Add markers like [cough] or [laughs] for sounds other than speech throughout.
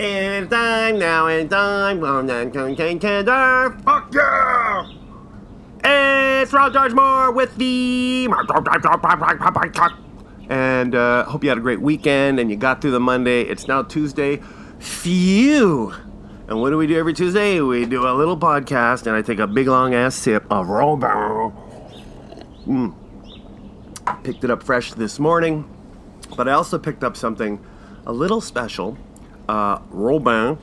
It's time now, it's time. Contender. Fuck yeah! It's Ron George Moore with the. And uh, hope you had a great weekend and you got through the Monday. It's now Tuesday. Phew! And what do we do every Tuesday? We do a little podcast and I take a big long ass sip of Robert. Mm. Picked it up fresh this morning, but I also picked up something a little special. Uh, Robin,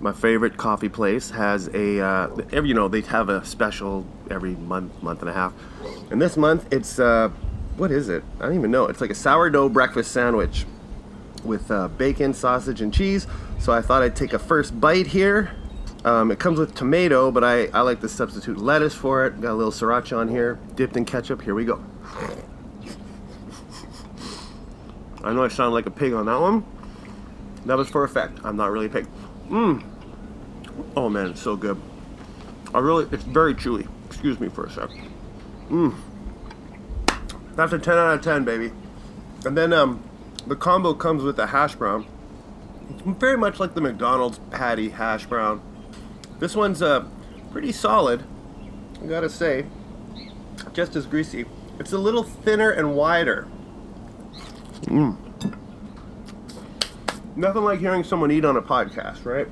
my favorite coffee place, has a uh, every you know they have a special every month, month and a half, and this month it's uh, what is it? I don't even know. It's like a sourdough breakfast sandwich with uh, bacon, sausage, and cheese. So I thought I'd take a first bite here. Um, it comes with tomato, but I, I like to substitute lettuce for it. Got a little sriracha on here, dipped in ketchup. Here we go. I know I sound like a pig on that one. That was for effect. I'm not really a pig. Mmm. Oh man, it's so good. I really, it's very chewy. Excuse me for a sec. Mmm. That's a 10 out of 10, baby. And then um, the combo comes with a hash brown. It's very much like the McDonald's patty hash brown. This one's uh, pretty solid, I gotta say. Just as greasy. It's a little thinner and wider. Mmm. Nothing like hearing someone eat on a podcast, right?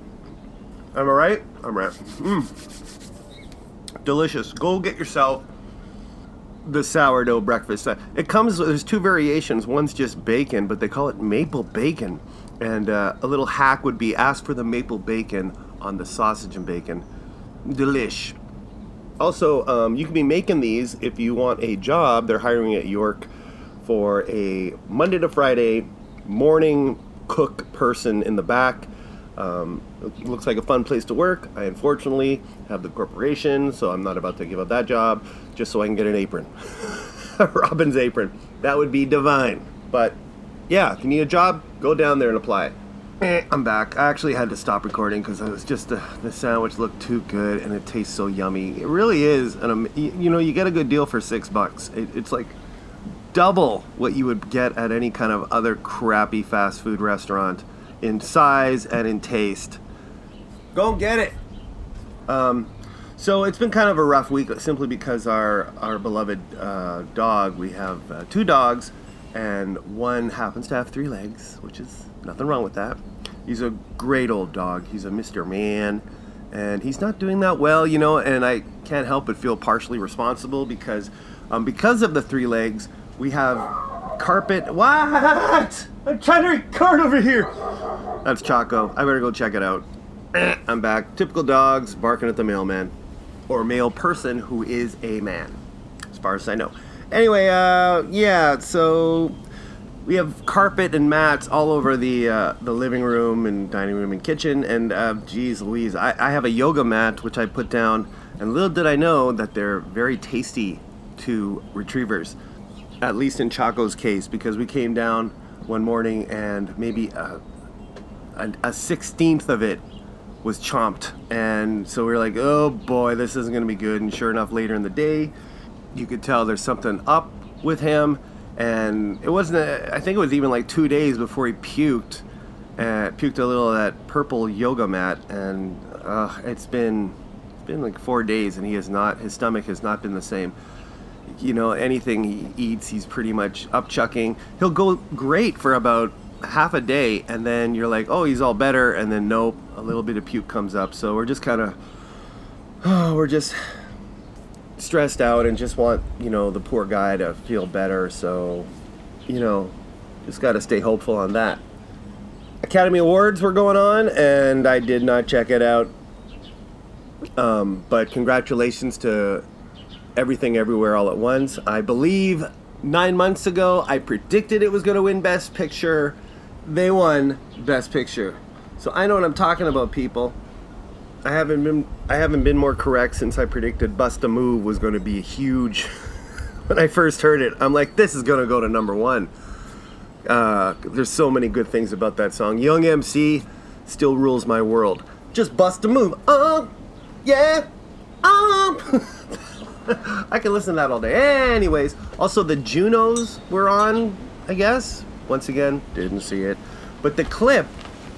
Am I right? I'm right. Mmm. Delicious. Go get yourself the sourdough breakfast. Uh, It comes, there's two variations. One's just bacon, but they call it maple bacon. And uh, a little hack would be ask for the maple bacon on the sausage and bacon. Delish. Also, um, you can be making these if you want a job. They're hiring at York for a Monday to Friday morning cook person in the back. Um, looks like a fun place to work. I unfortunately have the corporation, so I'm not about to give up that job just so I can get an apron. [laughs] Robin's apron. That would be divine. But yeah, if you need a job, go down there and apply. Eh, I'm back. I actually had to stop recording because it was just the, the sandwich looked too good and it tastes so yummy. It really is. And you, you know, you get a good deal for six bucks. It, it's like double what you would get at any kind of other crappy fast food restaurant in size and in taste. Go get it. Um, so it's been kind of a rough week simply because our our beloved uh, dog. We have uh, two dogs, and one happens to have three legs, which is nothing wrong with that. He's a great old dog. He's a Mr. Man, and he's not doing that well, you know. And I can't help but feel partially responsible because um, because of the three legs, we have carpet. What? I'm trying to record over here. That's Choco. I better go check it out. [clears throat] I'm back. Typical dogs barking at the mailman. Or male person who is a man, as far as I know. Anyway, uh, yeah, so we have carpet and mats all over the uh, the living room and dining room and kitchen. And uh, geez Louise, I, I have a yoga mat which I put down. And little did I know that they're very tasty to retrievers, at least in Choco's case, because we came down one morning and maybe a, a, a sixteenth of it was chomped. And so we were like, oh boy, this isn't going to be good. And sure enough, later in the day, you could tell there's something up with him. And it wasn't, a, I think it was even like two days before he puked. Uh, puked a little of that purple yoga mat. And uh, it's been, it's been like four days and he has not, his stomach has not been the same. You know, anything he eats, he's pretty much upchucking. He'll go great for about half a day and then you're like oh he's all better and then nope a little bit of puke comes up. So we're just kind of [sighs] oh, we're just stressed out and just want you know the poor guy to feel better. So you know just got to stay hopeful on that. Academy awards were going on and i did not check it out. Um, but congratulations to everything everywhere all at once. I believe nine months ago i predicted it was going to win best picture. They won best picture. So i know what i'm talking about people. I haven't been i haven't been more correct since i predicted bust a move was going to be a huge. [laughs] When i first heard it i'm like this is going to go to number one. Uh, there's so many good things about that song. Young mc still rules my world. Just bust a move oh yeah um [laughs] [laughs] I can listen to that all day. Anyways, also the Junos were on, I guess. Once again, didn't see it. But the clip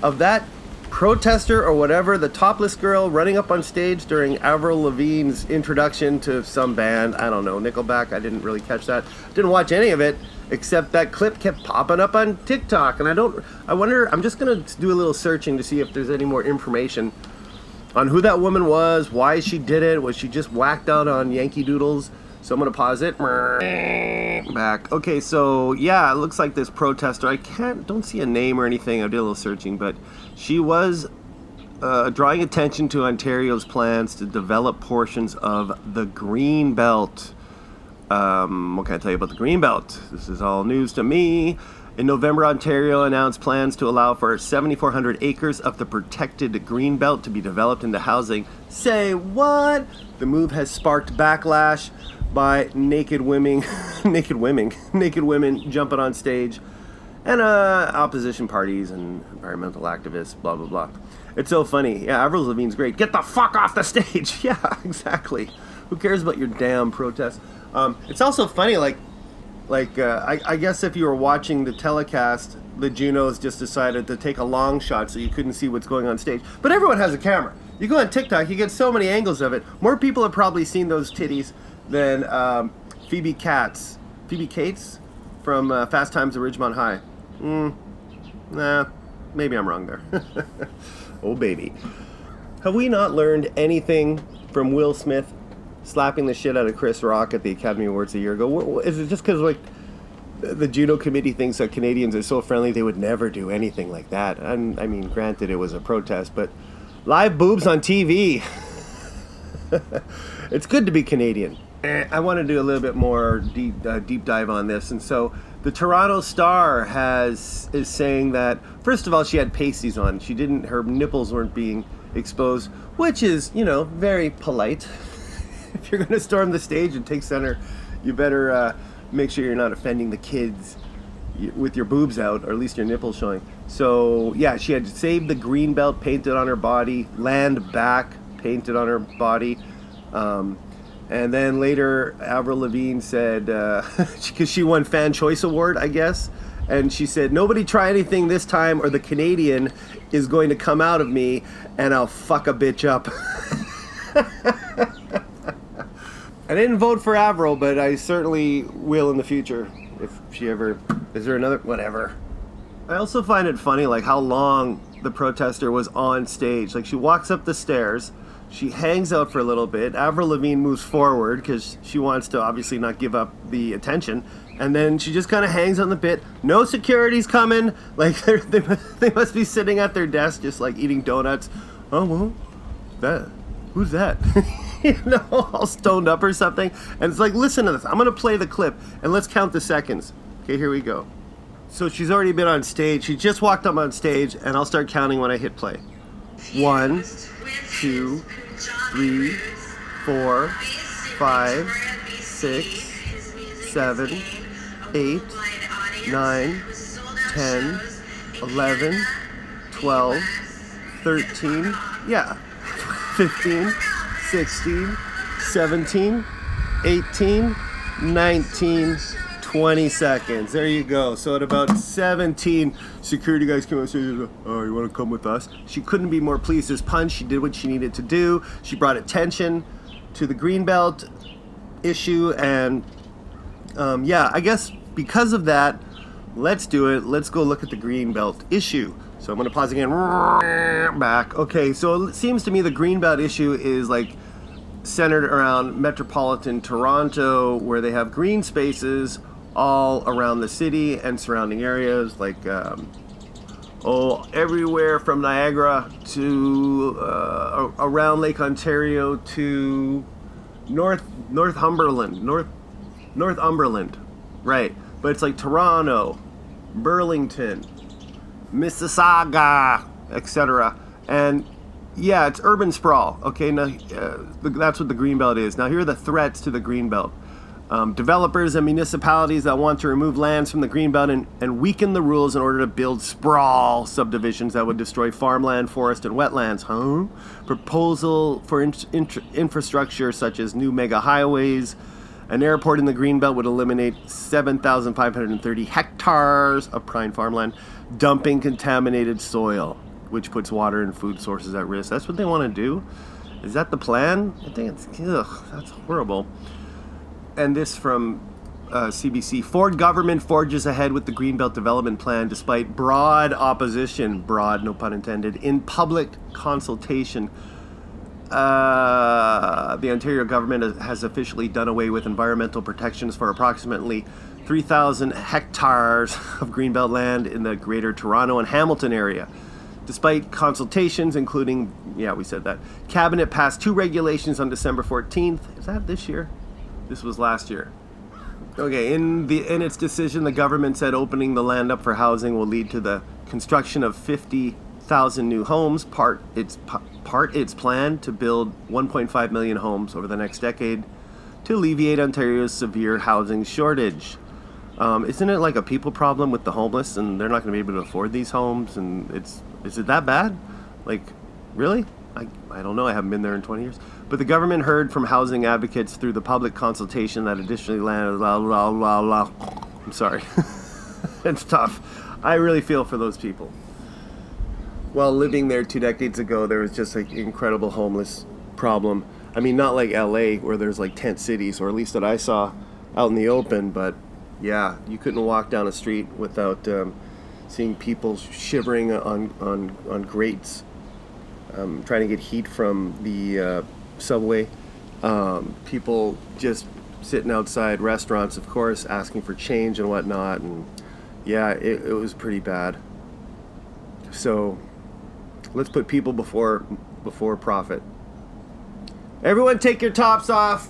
of that protester or whatever, the topless girl running up on stage during Avril Lavigne's introduction to some band. I don't know, Nickelback. I didn't really catch that. Didn't watch any of it except that clip kept popping up on TikTok, and I don't. I wonder. I'm just gonna do a little searching to see if there's any more information on who that woman was, why she did it. Was she just whacked out on Yankee Doodles? So I'm gonna pause it. Back. Okay, so yeah, it looks like this protester. I can't, don't see a name or anything. I did a little searching, but she was uh, drawing attention to Ontario's plans to develop portions of the Green Belt. Um, what can I tell you about the Green Belt? This is all news to me. In November, Ontario announced plans to allow for 7,400 acres of the protected green belt to be developed into housing. Say what? The move has sparked backlash by naked women, [laughs] naked women, [laughs] naked women jumping on stage, and uh, opposition parties and environmental activists. Blah blah blah. It's so funny. Yeah, Avril Lavigne's great. Get the fuck off the stage. [laughs] Yeah, exactly. Who cares about your damn protest? Um, it's also funny, like like uh, I, I, guess if you were watching the telecast the junos just decided to take a long shot so you couldn't see what's going on stage. But everyone has a camera. You go on tiktok you get so many angles of it. More people have probably seen those titties than um, phoebe katz phoebe cates from uh, fast times at ridgemont high. Mm, nah maybe i'm wrong there. [laughs] Oh baby. Have we not learned anything from will smith slapping the shit out of Chris Rock at the Academy Awards a year ago? Is it just because like the Juno committee thinks that Canadians are so friendly they would never do anything like that? And I mean, granted, it was a protest, but live boobs on TV. [laughs] it's good to be Canadian. Eh, I want to do a little bit more deep uh, deep dive on this, and so the Toronto Star has is saying that first of all she had pasties on. She didn't. Her nipples weren't being exposed, which is you know very polite. [laughs] if you're going to storm the stage and take center, you better uh, make sure you're not offending the kids with your boobs out, or at least your nipples showing. So yeah, she had saved the green belt painted on her body, land back painted on her body. Um, and then later, Avril Lavigne said, because uh, [laughs] she won Fan Choice Award, I guess, and she said, Nobody try anything this time, or the Canadian is going to come out of me and I'll fuck a bitch up. [laughs] I didn't vote for Avril, but I certainly will in the future if she ever. Is there another? Whatever. I also find it funny, like how long the protester was on stage. Like she walks up the stairs, she hangs out for a little bit. Avril Lavigne moves forward because she wants to obviously not give up the attention, and then she just kind of hangs on the bit. No security's coming. [laughs] Like they [laughs] they must be sitting at their desk just like eating donuts. Oh well, that who's that? [laughs] [laughs] you know, all stoned up or something. And it's like, listen to this. I'm going to play the clip and let's count the seconds. Okay, here we go. So she's already been on stage. She just walked up on stage, and I'll start counting when I hit play. One, two, three, four, five, six, seven, eight, nine, ten, eleven, twelve, thirteen. Yeah, [laughs] 15, 16, 17, 18, 19, 20 seconds. There you go. So at about 17, security guys came up and said, Oh, you want to come with us? She couldn't be more pleased as punch. She did what she needed to do. She brought attention to the Greenbelt issue. And um, yeah, I guess because of that, let's do it. Let's go look at the Greenbelt issue. So I'm going to pause again. [laughs] Back. Okay, so it seems to me the Greenbelt issue is like centered around metropolitan Toronto, where they have green spaces all around the city and surrounding areas, like um, oh, everywhere from Niagara to uh, around Lake Ontario to North Northumberland, North Northumberland, right? But it's like Toronto, Burlington, Mississauga, etc. And yeah, it's urban sprawl. Okay, now uh, that's what the greenbelt is. Now here are the threats to the greenbelt. Um, developers and municipalities that want to remove lands from the greenbelt and, and weaken the rules in order to build sprawl subdivisions that would destroy farmland, forest, and wetlands. Huh? Proposal for in- in- infrastructure such as new mega highways. An airport in the greenbelt would eliminate 7,530 hectares of prime farmland, dumping contaminated soil. which puts water and food sources at risk. That's what they want to do. Is that the plan? I think it's ugh, that's horrible. And this from uh, CBC. Ford government forges ahead with the Greenbelt Development Plan despite broad opposition, broad, no pun intended, in public consultation. Uh, the Ontario government has officially done away with environmental protections for approximately 3,000 hectares of Greenbelt land in the Greater Toronto and Hamilton area. Despite consultations, including, yeah, we said that, Cabinet passed two regulations on December 14th. Is that this year? This was last year. Okay, in the in its decision, the government said opening the land up for housing will lead to the construction of 50,000 new homes. Part its part its plan to build 1.5 million homes over the next decade to alleviate Ontario's severe housing shortage. Um, isn't it like a people problem with the homeless, and they're not going to be able to afford these homes? And it's is it that bad? Like, really? I, I don't know. I haven't been there in 20 years. But the government heard from housing advocates through the public consultation that additionally landed. La, la, la, la. I'm sorry. [laughs] it's tough. I really feel for those people. While living there two decades ago, there was just an incredible homeless problem. I mean, not like LA where there's like tent cities, or at least that I saw out in the open, but yeah, you couldn't walk down a street without um, seeing people shivering on, on, on grates, um, trying to get heat from the uh, subway. Um, people just sitting outside restaurants, of course, asking for change and whatnot. And yeah, it, it was pretty bad. So let's put people before before profit. Everyone, take your tops off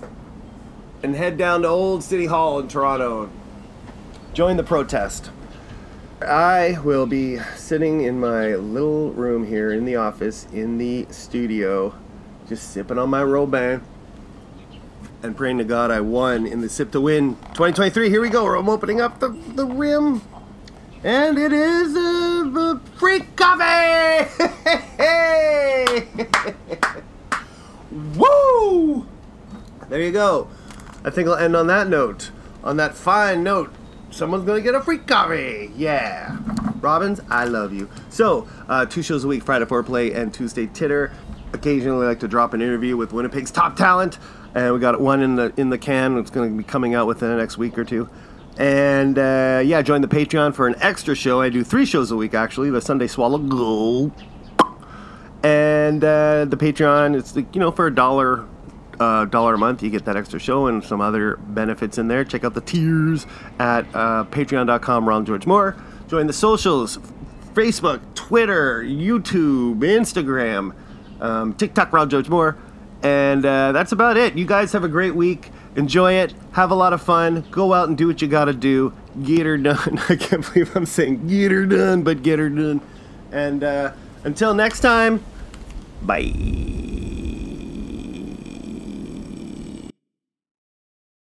and head down to Old City Hall in Toronto. Join the protest. I will be sitting in my little room here in the office in the studio, just sipping on my Robin and praying to God I won in the Sip to Win 2023. Here we go. I'm opening up the, the rim. And it is uh, a, a free coffee! [laughs] Woo! There you go. I think I'll end on that note. On that fine note someone's gonna get a free coffee. Yeah. Robins, I love you. So, uh, two shows a week, Friday Foreplay and Tuesday Titter. Occasionally, I like to drop an interview with Winnipeg's top talent, and we got one in the in the can. It's going to be coming out within the next week or two. And uh, yeah, join the Patreon for an extra show. I do three shows a week actually. The Sunday Swallow Go, and uh, the Patreon. It's like, you know for a dollar uh, dollar a month, you get that extra show and some other benefits in there. Check out the tiers at uh, patreon.com, Ron George Moore. Join the socials Facebook, Twitter, YouTube, Instagram, um, TikTok, Ron George Moore. And uh, that's about it. You guys have a great week. Enjoy it. Have a lot of fun. Go out and do what you got to do. Get her done. [laughs] I can't believe I'm saying get her done, but get her done. And uh, until next time, bye.